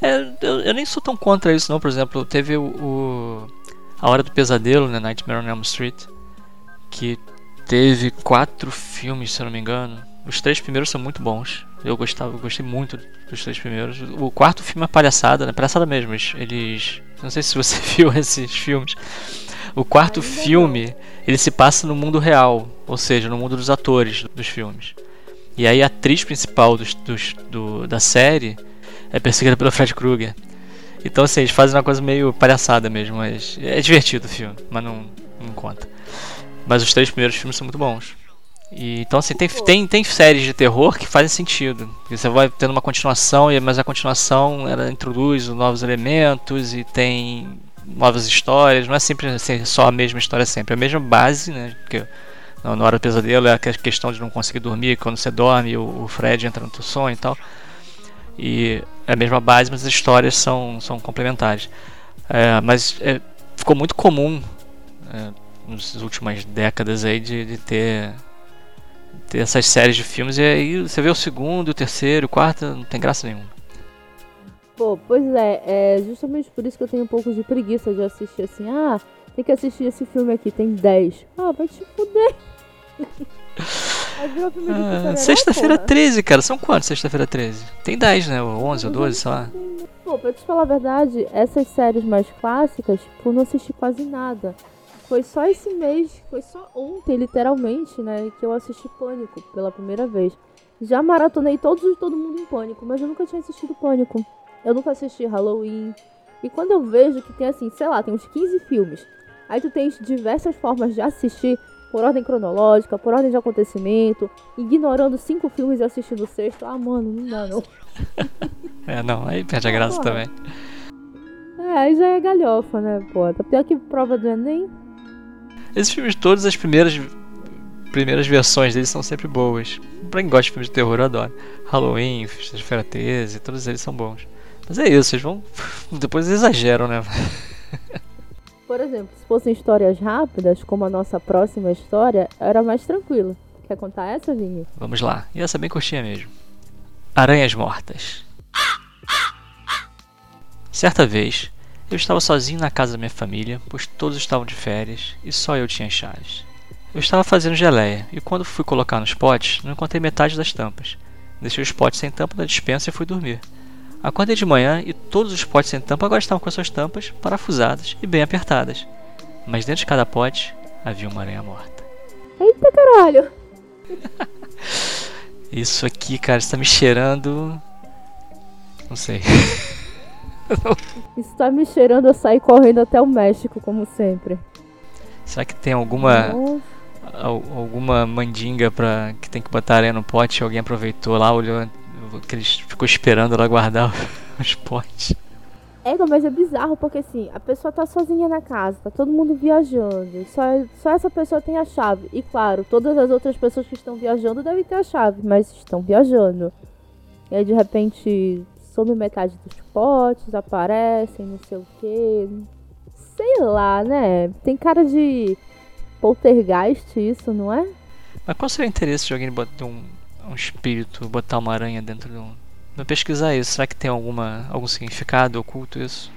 É, eu, eu nem sou tão contra isso, não. Por exemplo, teve o, o A Hora do Pesadelo, né? Nightmare on Elm Street. Que teve quatro filmes, se eu não me engano. Os três primeiros são muito bons. Eu gostava, eu gostei muito dos três primeiros. O quarto filme é palhaçada, né? Palhaçada mesmo. Eles. Não sei se você viu esses filmes. O quarto filme, ele se passa no mundo real, ou seja, no mundo dos atores dos filmes. E aí a atriz principal dos, dos, do, da série é perseguida pelo Fred Krueger. Então assim, eles fazem uma coisa meio palhaçada mesmo, mas é divertido o filme, mas não, não conta. Mas os três primeiros filmes são muito bons. E, então, assim, tem, tem, tem séries de terror que fazem sentido. Você vai tendo uma continuação, mas a continuação ela introduz novos elementos e tem novas histórias. Não é sempre assim, só a mesma história sempre. É a mesma base, né? Porque na hora do pesadelo é a questão de não conseguir dormir. Quando você dorme, o, o Fred entra no teu sonho e tal. E é a mesma base, mas as histórias são, são complementares. É, mas é, ficou muito comum é, nas últimas décadas aí de, de ter ter essas séries de filmes e aí você vê o segundo, o terceiro, o quarto, não tem graça nenhuma. Pô, pois é, é justamente por isso que eu tenho um pouco de preguiça de assistir assim, ah, tem que assistir esse filme aqui, tem 10. Ah, vai te fuder. Ah, Sexta-feira porra. 13, cara. São quantos sexta-feira 13? Tem 10, né? Ou 11 ou 12, sei lá. Pô, pra te falar a verdade, essas séries mais clássicas, eu não assisti quase nada. Foi só esse mês, foi só ontem, literalmente, né, que eu assisti Pânico pela primeira vez. Já maratonei todos os Todo Mundo em Pânico, mas eu nunca tinha assistido Pânico. Eu nunca assisti Halloween. E quando eu vejo que tem assim, sei lá, tem uns 15 filmes. Aí tu tens diversas formas de assistir por ordem cronológica, por ordem de acontecimento, ignorando cinco filmes e assistindo o sexto. Ah, mano, não dá não. É, não, aí perde a graça Porra. também. É, aí já é galhofa, né, pô? Tá pior que prova do Enem. Esses filmes todos, as primeiras primeiras versões deles são sempre boas. Pra quem gosta de filmes de terror, eu adoro. Halloween, Sexta-feira 13, todos eles são bons. Mas é isso, vocês vão. Depois exageram, né? Por exemplo, se fossem histórias rápidas, como a nossa próxima história, era mais tranquilo. Quer contar essa, Vini? Vamos lá. E essa é bem curtinha mesmo. Aranhas mortas. Certa vez, eu estava sozinho na casa da minha família, pois todos estavam de férias e só eu tinha chaves. Eu estava fazendo geleia e quando fui colocar nos potes, não encontrei metade das tampas. Deixei os potes sem tampa na dispensa e fui dormir. Acordei de manhã e todos os potes sem tampa agora estavam com as suas tampas parafusadas e bem apertadas. Mas dentro de cada pote havia uma aranha morta. Eita caralho! Isso aqui, cara, está me cheirando. Não sei. Isso tá me cheirando a sair correndo até o México, como sempre. Será que tem alguma Nossa. alguma mandinga pra que tem que botar areia no pote alguém aproveitou lá, olhou, que eles ficou esperando ela guardar os potes. É, mas é bizarro porque assim, a pessoa tá sozinha na casa, tá todo mundo viajando. Só, só essa pessoa tem a chave. E claro, todas as outras pessoas que estão viajando devem ter a chave, mas estão viajando. E aí de repente some metade dos potes, aparecem, não sei o que. Sei lá, né? Tem cara de poltergeist isso, não é? Mas qual seria o interesse de alguém botar um, um espírito, botar uma aranha dentro de um. Vou pesquisar isso. Será que tem alguma, algum significado oculto isso?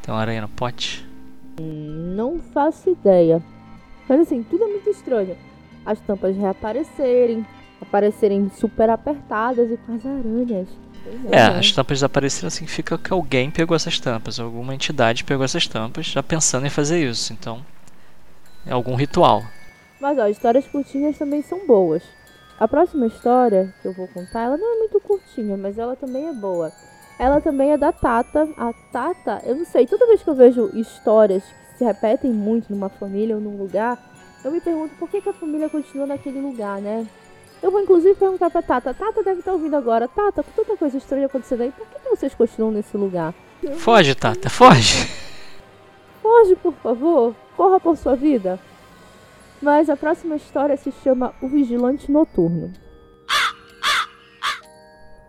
Tem uma aranha no pote? Não faço ideia. Mas assim, tudo é muito estranho. As tampas reaparecerem, aparecerem super apertadas e com as aranhas. É, né? as tampas desapareceram significa que alguém pegou essas tampas, alguma entidade pegou essas tampas, já pensando em fazer isso. Então, é algum ritual. Mas ó, histórias curtinhas também são boas. A próxima história que eu vou contar, ela não é muito curtinha, mas ela também é boa. Ela também é da Tata. A Tata, eu não sei, toda vez que eu vejo histórias que se repetem muito numa família ou num lugar, eu me pergunto por que, que a família continua naquele lugar, né? Eu vou inclusive perguntar pra Tata. Tata deve estar ouvindo agora. Tata, com tanta coisa estranha acontecendo aí, por que, que vocês continuam nesse lugar? Foge, Tata, foge! Foge, por favor. Corra por sua vida. Mas a próxima história se chama O Vigilante Noturno.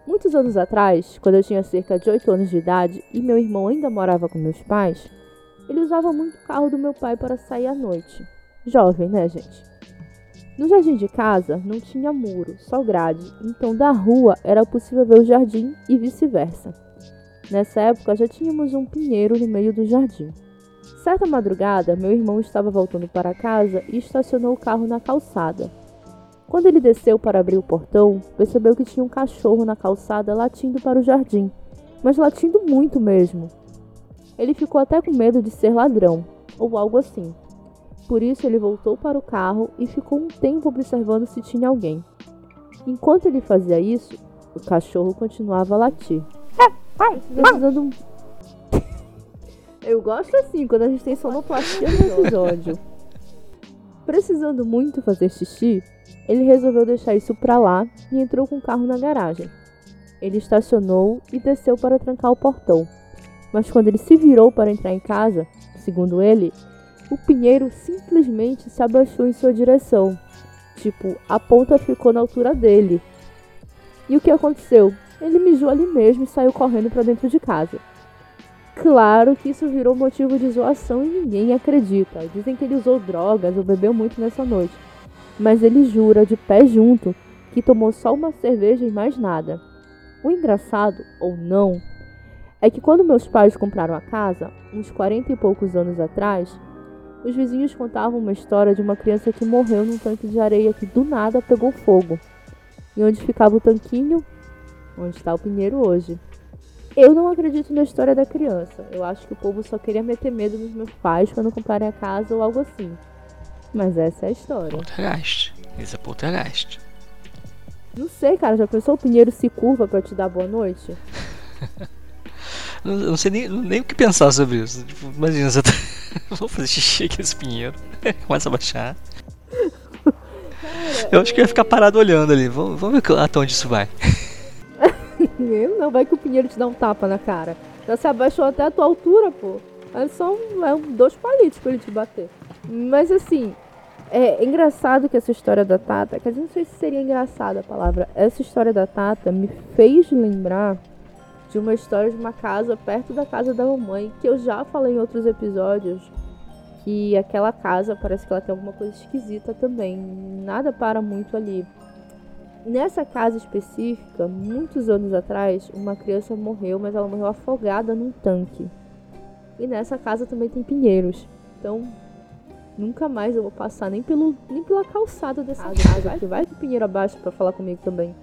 Muitos anos atrás, quando eu tinha cerca de 8 anos de idade e meu irmão ainda morava com meus pais, ele usava muito o carro do meu pai para sair à noite. Jovem, né, gente? No jardim de casa não tinha muro, só grade, então da rua era possível ver o jardim e vice-versa. Nessa época já tínhamos um pinheiro no meio do jardim. Certa madrugada, meu irmão estava voltando para casa e estacionou o carro na calçada. Quando ele desceu para abrir o portão, percebeu que tinha um cachorro na calçada latindo para o jardim, mas latindo muito mesmo. Ele ficou até com medo de ser ladrão, ou algo assim. Por isso, ele voltou para o carro e ficou um tempo observando se tinha alguém. Enquanto ele fazia isso, o cachorro continuava a latir. Precisando um eu gosto assim, quando a gente tem sonoplastia no episódio. Precisando muito fazer xixi, ele resolveu deixar isso pra lá e entrou com o carro na garagem. Ele estacionou e desceu para trancar o portão. Mas quando ele se virou para entrar em casa, segundo ele, o pinheiro simplesmente se abaixou em sua direção. Tipo, a ponta ficou na altura dele. E o que aconteceu? Ele mijou ali mesmo e saiu correndo para dentro de casa. Claro que isso virou motivo de zoação e ninguém acredita. Dizem que ele usou drogas ou bebeu muito nessa noite. Mas ele jura, de pé junto, que tomou só uma cerveja e mais nada. O engraçado, ou não, é que quando meus pais compraram a casa, uns 40 e poucos anos atrás, Os vizinhos contavam uma história de uma criança que morreu num tanque de areia que do nada pegou fogo. E onde ficava o tanquinho? Onde está o pinheiro hoje. Eu não acredito na história da criança. Eu acho que o povo só queria meter medo nos meus pais quando comprarem a casa ou algo assim. Mas essa é a história. Poltergeist. Isso é poltergeist. Não sei, cara. Já pensou o pinheiro se curva para te dar boa noite? não, não, sei nem, nem o que pensar sobre isso. Tipo, imagina, você tá... Vou fazer xixi aqui nesse pinheiro. Começa a baixar. Eu acho que ia ficar parado olhando ali. Vamos, vamos ver até onde isso vai. não, vai que o Pinheiro te dá um tapa na cara. Já se abaixou até a tua altura, pô. É só um, é um, dois palitos pra ele te bater. Mas assim, é engraçado que essa histódia da Tata, que eu não sei se seria engraçada a palavra, essa história da Tata me fez lembrar de uma história de uma casa perto da casa da mamãe, que eu já falei em outros episódios, que aquela casa parece que ela tem alguma coisa esquisita também. Nada para muito ali. Nessa casa específica, muitos anos atrás, uma criança morreu, mas ela morreu afogada num tanque. E nessa casa também tem pinheiros. Então, nunca mais eu vou passar nem, pelo, nem pela calçada dessa casa. Que vai que pinheiro abaixo para falar comigo também.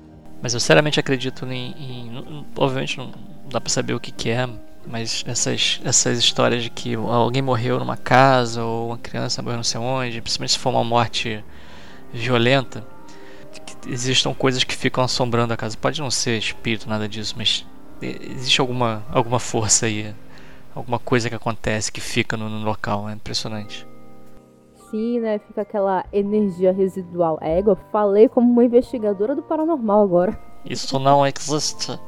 Mas eu seriamente acredito em. em obviamente não dá pra saber o que, que é, mas essas, essas histórias de que alguém morreu numa casa ou uma criança morreu não sei onde, principalmente se for uma morte violenta existam coisas que ficam assombrando a casa. Pode não ser espírito, nada disso, mas existe alguma, alguma força aí, alguma coisa que acontece que fica no, no local. É impressionante. Sim, né? Fica aquela energia residual. É, eu falei como uma investigadora do paranormal agora. Isso não existe.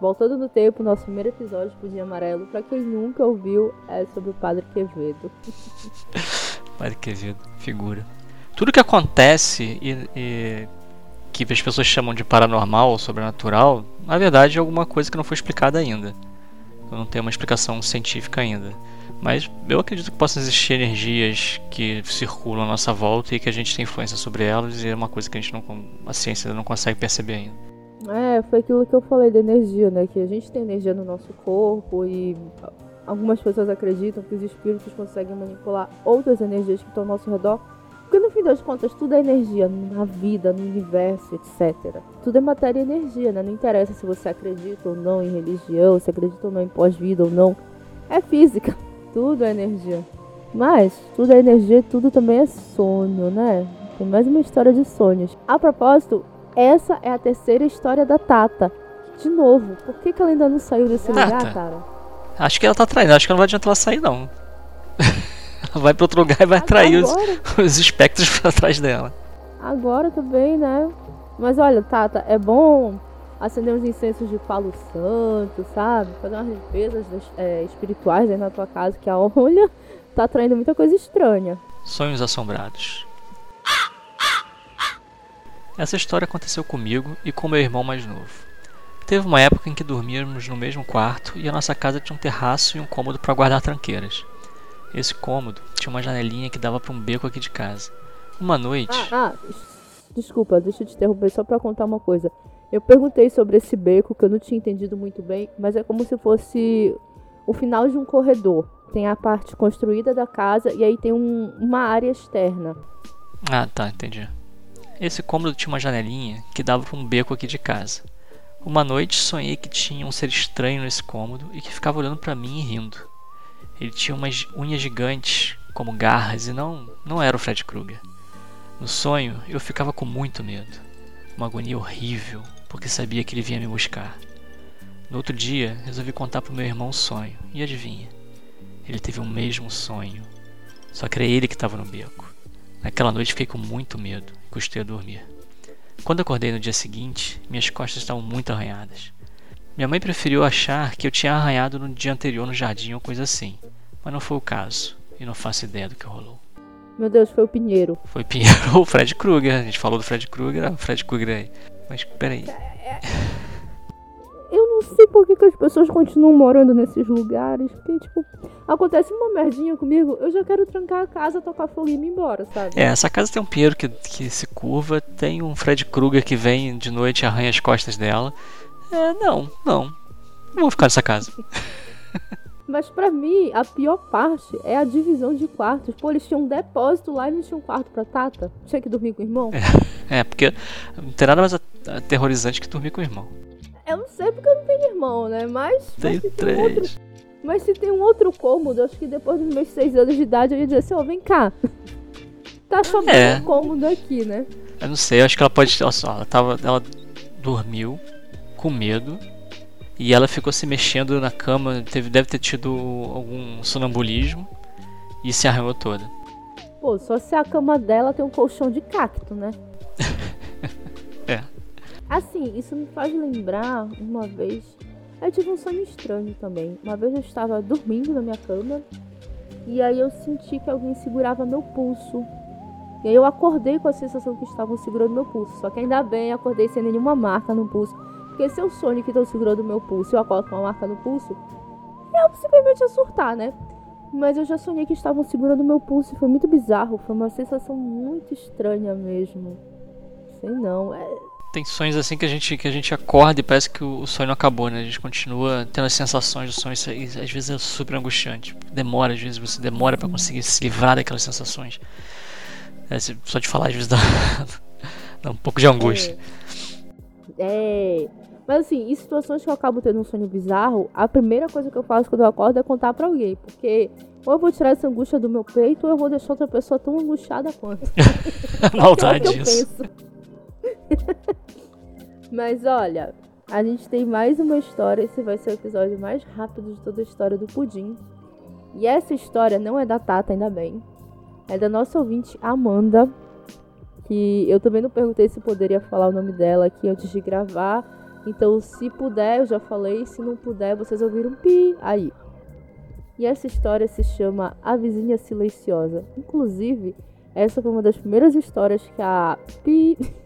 Voltando no tempo, nosso primeiro episódio do Dia Amarelo, pra quem nunca ouviu, é sobre o Padre Quevedo. Padre Quevedo, figura tudo que acontece e, e, que as pessoas chamam de paranormal ou sobrenatural, na verdade é alguma coisa que não foi explicada ainda. Não tem uma explicação científica ainda. Mas eu acredito que possam existir energias que circulam à nossa volta e que a gente tem influência sobre elas e é uma coisa que a gente não, a ciência ainda não consegue perceber ainda. É, foi aquilo que eu falei da energia, né? Que a gente tem energia no nosso corpo e algumas pessoas acreditam que os espíritos conseguem manipular outras energias que estão ao nosso redor porque no fim das contas, tudo é energia na vida, no universo, etc. Tudo é matéria e energia, né? Não interessa se você acredita ou não em religião, se acredita ou não em pós-vida ou não. É física. Tudo é energia. Mas tudo é energia e tudo também é sonho, né? Tem mais uma história de sonhos. A propósito, essa é a terceira história da Tata. De novo, por que, que ela ainda não saiu desse Tata. lugar, cara? Acho que ela tá traindo, acho que não vai adiantar ela sair, não. vai para outro lugar e vai atrair os, os espectros para trás dela. Agora também, né? Mas olha, Tata, é bom acender uns incensos de palo santo, sabe? Fazer umas limpezas é, espirituais aí na tua casa, que a olha tá atraindo muita coisa estranha. Sonhos assombrados. Essa história aconteceu comigo e com meu irmão mais novo. Teve uma época em que dormíamos no mesmo quarto e a nossa casa tinha um terraço e um cômodo para guardar tranqueiras. Esse cômodo tinha uma janelinha que dava para um beco aqui de casa. Uma noite. Ah, ah, desculpa, deixa eu te interromper só para contar uma coisa. Eu perguntei sobre esse beco que eu não tinha entendido muito bem, mas é como se fosse o final de um corredor. Tem a parte construída da casa e aí tem um, uma área externa. Ah, tá, entendi. Esse cômodo tinha uma janelinha que dava para um beco aqui de casa. Uma noite sonhei que tinha um ser estranho nesse cômodo e que ficava olhando para mim e rindo. Ele tinha umas unhas gigantes, como garras, e não, não era o Fred Krueger. No sonho, eu ficava com muito medo, uma agonia horrível, porque sabia que ele vinha me buscar. No outro dia, resolvi contar para o meu irmão o sonho, e adivinha? Ele teve o mesmo sonho, só que era ele que estava no beco. Naquela noite fiquei com muito medo e custei a dormir. Quando acordei no dia seguinte, minhas costas estavam muito arranhadas. Minha mãe preferiu achar que eu tinha arranhado no dia anterior no jardim ou coisa assim, mas não foi o caso, e não faço ideia do que rolou. Meu Deus, foi o Pinheiro. Foi Pinheiro ou o Fred Krueger. A gente falou do Fred Krueger, o Fred Krueger aí. Mas peraí. Eu não sei por que, que as pessoas continuam morando nesses lugares. Porque, tipo, acontece uma merdinha comigo, eu já quero trancar a casa, tocar fogo e ir embora, sabe? É, essa casa tem um Pinheiro que, que se curva, tem um Fred Krueger que vem de noite e arranha as costas dela. É, não, não. Não vou ficar nessa casa. Mas pra mim, a pior parte é a divisão de quartos. Pô, eles tinham um depósito lá e não tinham um quarto pra Tata. Tinha que dormir com o irmão. É, é porque não tem nada mais aterrorizante que dormir com o irmão. Eu não sei porque eu não tenho irmão, né? Mas. Tenho mas três. Um outro, mas se tem um outro cômodo, acho que depois dos meus seis anos de idade eu ia dizer assim: ó, oh, vem cá. Tá chovendo é. cômodo aqui, né? Eu não sei, eu acho que ela pode. Olha só, ela tava. Ela dormiu com medo e ela ficou se mexendo na cama, teve, deve ter tido algum sonambulismo e se arranhou toda. Pô, só se a cama dela tem um colchão de cacto, né? é. Assim, isso me faz lembrar uma vez. Eu tive um sonho estranho também. Uma vez eu estava dormindo na minha cama e aí eu senti que alguém segurava meu pulso. E aí eu acordei com a sensação que estavam segurando meu pulso. Só que ainda bem, acordei sem nenhuma marca no pulso. Porque se eu sonho que estão segurando o meu pulso e eu acordo com uma marca no pulso, eu simplesmente ia surtar, né? Mas eu já sonhei que estavam segurando o meu pulso e foi muito bizarro. Foi uma sensação muito estranha mesmo. Sei não. É... Tem sonhos assim que a gente, que a gente acorda e parece que o sonho não acabou, né? A gente continua tendo as sensações do sonho. Isso, às vezes é super angustiante. Demora, às vezes você demora para conseguir se livrar daquelas sensações. É, só de falar, às vezes dá, dá um pouco de angústia. É. é. Mas assim, em situações que eu acabo tendo um sonho bizarro, a primeira coisa que eu faço quando eu acordo é contar pra alguém. Porque ou eu vou tirar essa angústia do meu peito, ou eu vou deixar outra pessoa tão angustiada quanto. Maldade é isso. Mas olha, a gente tem mais uma história. Esse vai ser o episódio mais rápido de toda a história do Pudim. E essa história não é da Tata, ainda bem. É da nossa ouvinte Amanda. Que eu também não perguntei se poderia falar o nome dela aqui antes de gravar. Então, se puder, eu já falei, se não puder, vocês ouviram pi aí. E essa história se chama A Vizinha Silenciosa. Inclusive, essa foi uma das primeiras histórias que a pi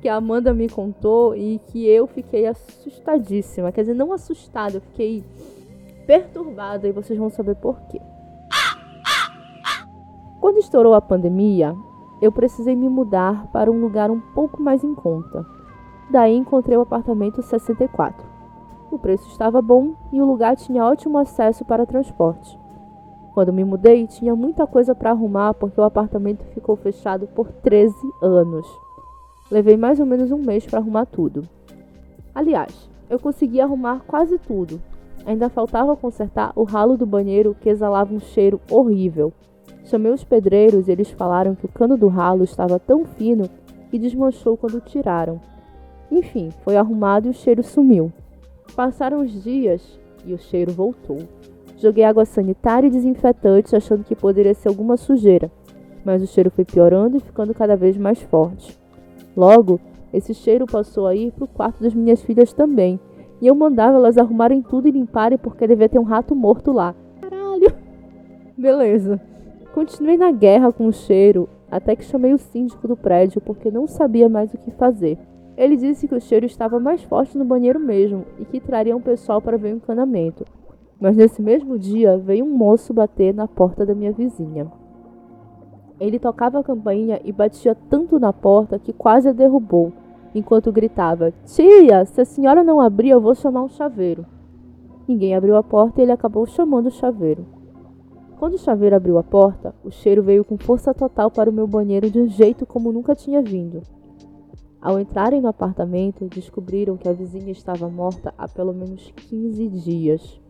que a Amanda me contou e que eu fiquei assustadíssima. Quer dizer, não assustada, eu fiquei perturbada e vocês vão saber por quê. Quando estourou a pandemia, eu precisei me mudar para um lugar um pouco mais em conta. Daí encontrei o apartamento 64. O preço estava bom e o lugar tinha ótimo acesso para transporte. Quando me mudei, tinha muita coisa para arrumar porque o apartamento ficou fechado por 13 anos. Levei mais ou menos um mês para arrumar tudo. Aliás, eu consegui arrumar quase tudo. Ainda faltava consertar o ralo do banheiro que exalava um cheiro horrível. Chamei os pedreiros e eles falaram que o cano do ralo estava tão fino que desmanchou quando tiraram. Enfim, foi arrumado e o cheiro sumiu. Passaram os dias e o cheiro voltou. Joguei água sanitária e desinfetante achando que poderia ser alguma sujeira, mas o cheiro foi piorando e ficando cada vez mais forte. Logo, esse cheiro passou a ir para o quarto das minhas filhas também, e eu mandava elas arrumarem tudo e limparem porque devia ter um rato morto lá. Caralho! Beleza. Continuei na guerra com o cheiro até que chamei o síndico do prédio porque não sabia mais o que fazer. Ele disse que o cheiro estava mais forte no banheiro mesmo e que traria um pessoal para ver o encanamento. Mas nesse mesmo dia veio um moço bater na porta da minha vizinha. Ele tocava a campainha e batia tanto na porta que quase a derrubou, enquanto gritava: Tia, se a senhora não abrir, eu vou chamar um chaveiro. Ninguém abriu a porta e ele acabou chamando o chaveiro. Quando o chaveiro abriu a porta, o cheiro veio com força total para o meu banheiro de um jeito como nunca tinha vindo. Ao entrarem no apartamento, descobriram que a vizinha estava morta há pelo menos 15 dias.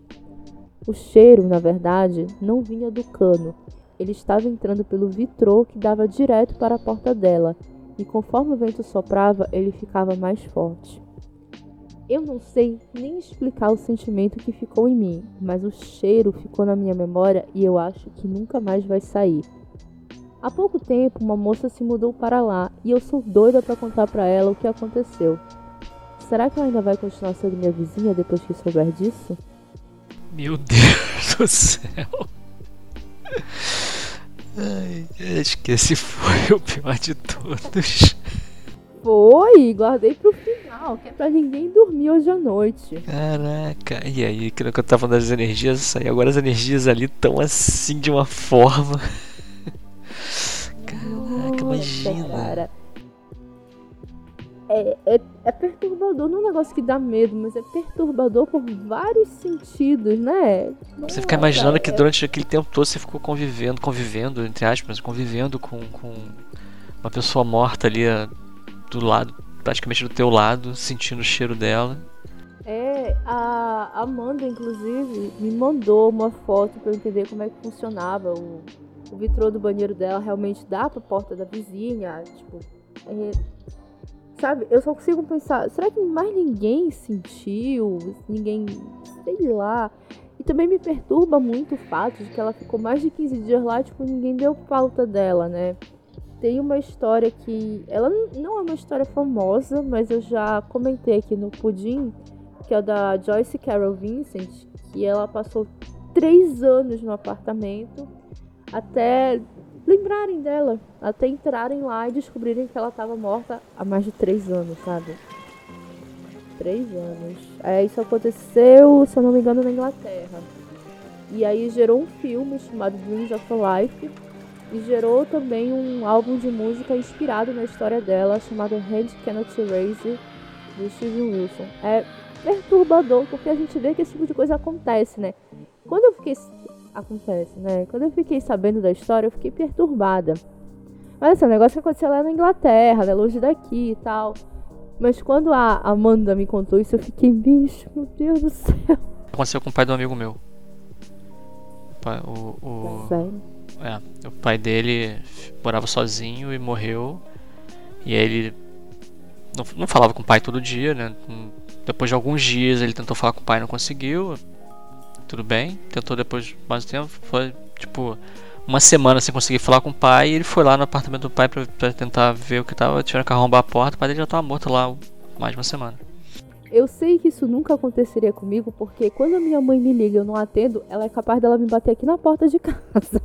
O cheiro, na verdade, não vinha do cano. Ele estava entrando pelo vitrô que dava direto para a porta dela, e conforme o vento soprava, ele ficava mais forte. Eu não sei nem explicar o sentimento que ficou em mim, mas o cheiro ficou na minha memória e eu acho que nunca mais vai sair. Há pouco tempo, uma moça se mudou para lá e eu sou doida para contar para ela o que aconteceu. Será que ela ainda vai continuar sendo minha vizinha depois que souber disso? Meu Deus do céu. Ai, acho que esse foi o pior de todos. Foi, guardei pro final, que é pra ninguém dormir hoje à noite. Caraca, e aí, aquilo que eu tava falando das energias, aí agora as energias ali estão assim de uma forma. Caraca, imagina. Cara. é, é, é, perturbador, não é um negócio que dá medo, mas é perturbador por vários sentidos, né? Você fica imaginando que durante aquele tempo todo você ficou convivendo, convivendo, entre aspas, convivendo com, com uma pessoa morta ali do lado, praticamente do teu lado, sentindo o cheiro dela. É, a Amanda, inclusive, me mandou uma foto para eu entender como é que funcionava. O, o vitrô do banheiro dela realmente dá pra porta da vizinha. Tipo, é, sabe? Eu só consigo pensar, será que mais ninguém sentiu? Ninguém, sei lá. E também me perturba muito o fato de que ela ficou mais de 15 dias lá, tipo, ninguém deu falta dela, né? Tem uma história que. Ela não é uma história famosa, mas eu já comentei aqui no Pudim que é da Joyce Carol Vincent, que ela passou três anos no apartamento até lembrarem dela, até entrarem lá e descobrirem que ela estava morta há mais de três anos, sabe? Três anos. É, isso aconteceu, se eu não me engano, na Inglaterra. E aí gerou um filme chamado Dreams of Life e gerou também um álbum de música inspirado na história dela chamado Hand Cannot Erase do Steven Wilson. É perturbador, porque a gente vê que esse tipo de coisa acontece, né? Quando eu fiquei. Acontece, né? Quando eu fiquei sabendo da história, eu fiquei perturbada. Mas assim, é um negócio que aconteceu lá na Inglaterra, né? Longe daqui e tal. Mas quando a Amanda me contou isso, eu fiquei, bicho, meu Deus do céu. Aconteceu com o pai do amigo meu. O, o? É, o pai dele morava sozinho e morreu. E aí ele não, não falava com o pai todo dia, né? Depois de alguns dias ele tentou falar com o pai não conseguiu. Tudo bem. Tentou depois de mais tempo. Foi tipo uma semana sem conseguir falar com o pai. E ele foi lá no apartamento do pai pra tentar ver o que tava. Tiveram que arrombar a porta. O pai dele já tava morto lá mais de uma semana. Eu sei que isso nunca aconteceria comigo, porque quando a minha mãe me liga e eu não atendo, ela é capaz dela me bater aqui na porta de casa.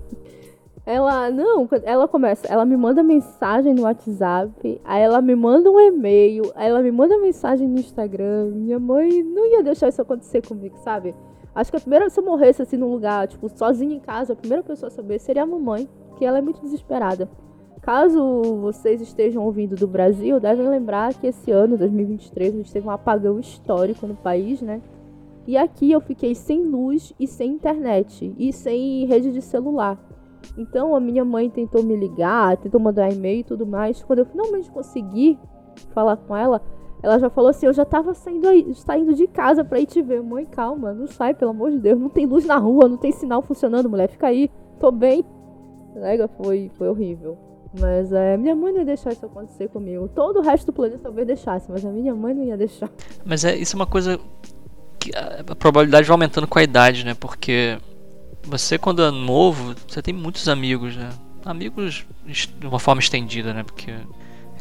Ela, não, ela começa, ela me manda mensagem no WhatsApp, aí ela me manda um e-mail, aí ela me manda mensagem no Instagram. Minha mãe não ia deixar isso acontecer comigo, sabe? Acho que a primeira, se eu morresse assim num lugar, tipo, sozinha em casa, a primeira pessoa a saber seria a mamãe, que ela é muito desesperada. Caso vocês estejam ouvindo do Brasil, devem lembrar que esse ano, 2023, a gente teve um apagão histórico no país, né? E aqui eu fiquei sem luz e sem internet e sem rede de celular. Então a minha mãe tentou me ligar, tentou mandar e-mail e tudo mais. Quando eu finalmente consegui falar com ela, ela já falou assim: Eu já tava saindo, aí, saindo de casa pra ir te ver. Mãe, calma, não sai, pelo amor de Deus. Não tem luz na rua, não tem sinal funcionando, mulher. Fica aí, tô bem. Lega, foi, foi horrível. Mas é, minha mãe não ia deixar isso acontecer comigo. Todo o resto do planeta talvez deixasse, mas a minha mãe não ia deixar. Mas é, isso é uma coisa que a probabilidade vai aumentando com a idade, né? Porque você quando é novo, você tem muitos amigos, né? Amigos de uma forma estendida, né? Porque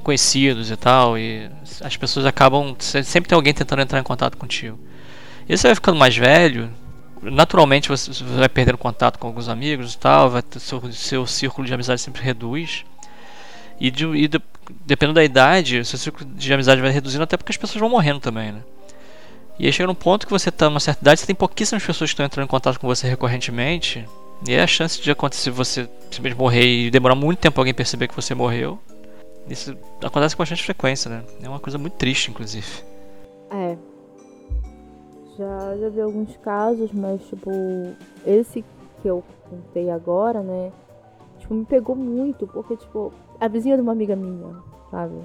conhecidos e tal, e as pessoas acabam sempre tem alguém tentando entrar em contato contigo. E você vai ficando mais velho, naturalmente você vai perdendo contato com alguns amigos e tal, vai seu, seu círculo de amizade sempre reduz. E, de, e de, dependendo da idade, seu círculo de amizade vai reduzindo até porque as pessoas vão morrendo também, né? E aí chega num ponto que você está numa certa idade, você tem pouquíssimas pessoas que estão entrando em contato com você recorrentemente. E é a chance de acontecer você simplesmente morrer e demorar muito tempo alguém perceber que você morreu. Isso acontece com bastante frequência, né? É uma coisa muito triste, inclusive. É. Já, já vi alguns casos, mas tipo, esse que eu contei agora, né? Tipo, me pegou muito, porque, tipo, a vizinha de uma amiga minha, sabe?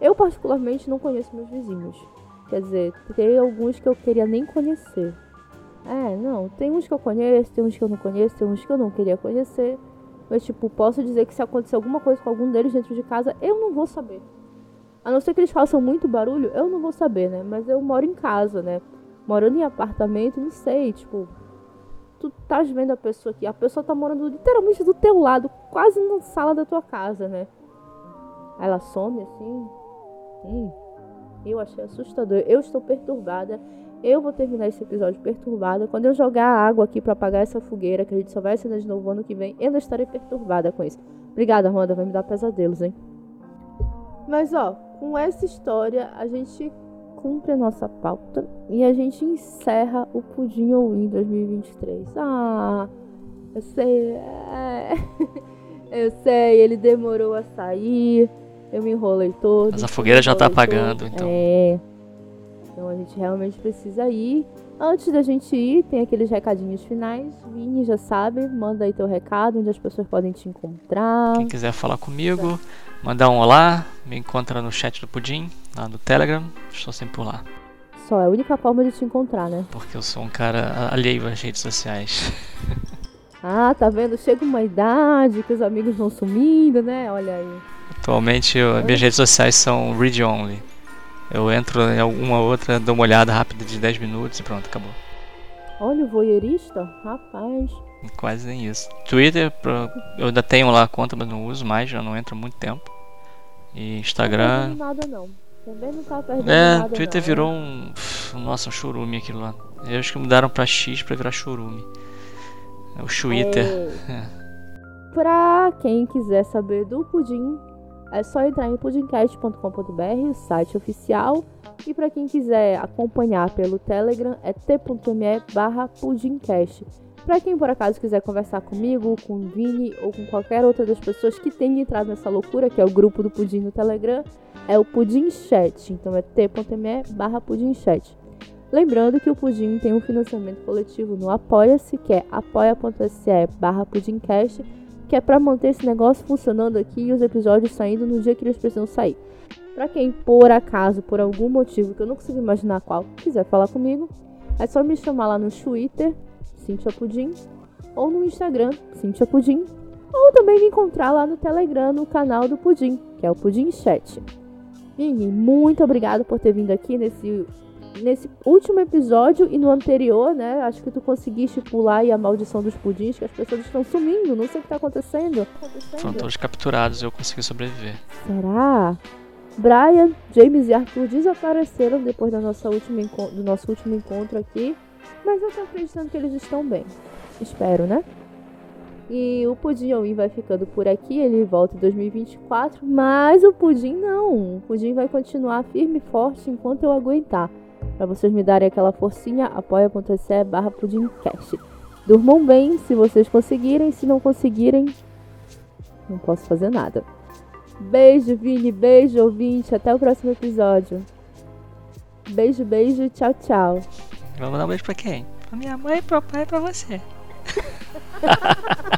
Eu particularmente não conheço meus vizinhos. Quer dizer, tem alguns que eu queria nem conhecer. É, não, tem uns que eu conheço, tem uns que eu não conheço, tem uns que eu não queria conhecer. Mas, tipo, posso dizer que se acontecer alguma coisa com algum deles dentro de casa, eu não vou saber. A não ser que eles façam muito barulho, eu não vou saber, né? Mas eu moro em casa, né? Morando em apartamento, não sei, tipo. Tu tá vendo a pessoa aqui, a pessoa tá morando literalmente do teu lado, quase na sala da tua casa, né? Ela some assim. Hum, eu achei assustador. Eu estou perturbada. Eu vou terminar esse episódio perturbada. Quando eu jogar água aqui para apagar essa fogueira, que a gente só vai acender de novo ano que vem, eu não estarei perturbada com isso. Obrigada, Amanda. Vai me dar pesadelos, hein? Mas, ó, com essa história, a gente cumpre a nossa pauta e a gente encerra o Pudim ou In 2023. Ah, eu sei. É... eu sei, ele demorou a sair. Eu me enrolei todo. Mas a fogueira já tá apagando, então. É. Então a gente realmente precisa ir. Antes da gente ir, tem aqueles recadinhos finais. Vini já sabe, manda aí teu recado, onde as pessoas podem te encontrar. Quem quiser falar comigo, mandar um olá, me encontra no chat do Pudim, lá no Telegram. Estou sempre por lá. Só, é a única forma de te encontrar, né? Porque eu sou um cara alheio às redes sociais. ah, tá vendo? Chega uma idade que os amigos vão sumindo, né? Olha aí. Atualmente, eu, minhas redes sociais são read only. Eu entro em alguma outra, dou uma olhada rápida de 10 minutos e pronto, acabou. Olha o voyeurista, rapaz. Quase nem isso. Twitter, eu ainda tenho lá a conta, mas não uso mais, já não entro há muito tempo. E Instagram. Não nada não. Também não tá perdendo é, nada. Twitter não, virou um. Nossa, um chorume aquilo lá. Eu acho que mudaram pra X pra virar chorume. É o Twitter. É. pra quem quiser saber do pudim, é só entrar em pudimcast.com.br, o site oficial. E para quem quiser acompanhar pelo Telegram, é t.me barra pudimcast. Para quem por acaso quiser conversar comigo, com o Vini ou com qualquer outra das pessoas que tenha entrado nessa loucura, que é o grupo do Pudim no Telegram, é o Pudim Chat. Então é t.me barra. Lembrando que o Pudim tem um financiamento coletivo no Apoia-se, que é apoia.se barra que é para manter esse negócio funcionando aqui e os episódios saindo no dia que eles precisam sair. Para quem por acaso, por algum motivo que eu não consigo imaginar qual, quiser falar comigo, é só me chamar lá no Twitter, Cintia Pudim, ou no Instagram, Cintia Pudim, ou também me encontrar lá no Telegram, no canal do Pudim, que é o Pudim Chat. Mini, muito obrigado por ter vindo aqui nesse nesse último episódio e no anterior, né? Acho que tu conseguiste pular aí a maldição dos pudins, que as pessoas estão sumindo, não sei o que tá acontecendo. Foram todos capturados e eu consegui sobreviver. Será? Brian, James e Arthur desapareceram depois da nossa última do nosso último encontro aqui, mas eu tô acreditando que eles estão bem. Espero, né? E o Pudim Oin vai ficando por aqui, ele volta em 2024, mas o Pudim não. O Pudim vai continuar firme e forte enquanto eu aguentar para vocês me darem aquela forcinha, apoia.se barra pudimcast. Durmam bem se vocês conseguirem, se não conseguirem, não posso fazer nada. Beijo, Vini, beijo, ouvinte, até o próximo episódio. Beijo, beijo, tchau, tchau. Vamos dar um beijo pra quem? Pra minha mãe, pro pai e pra você.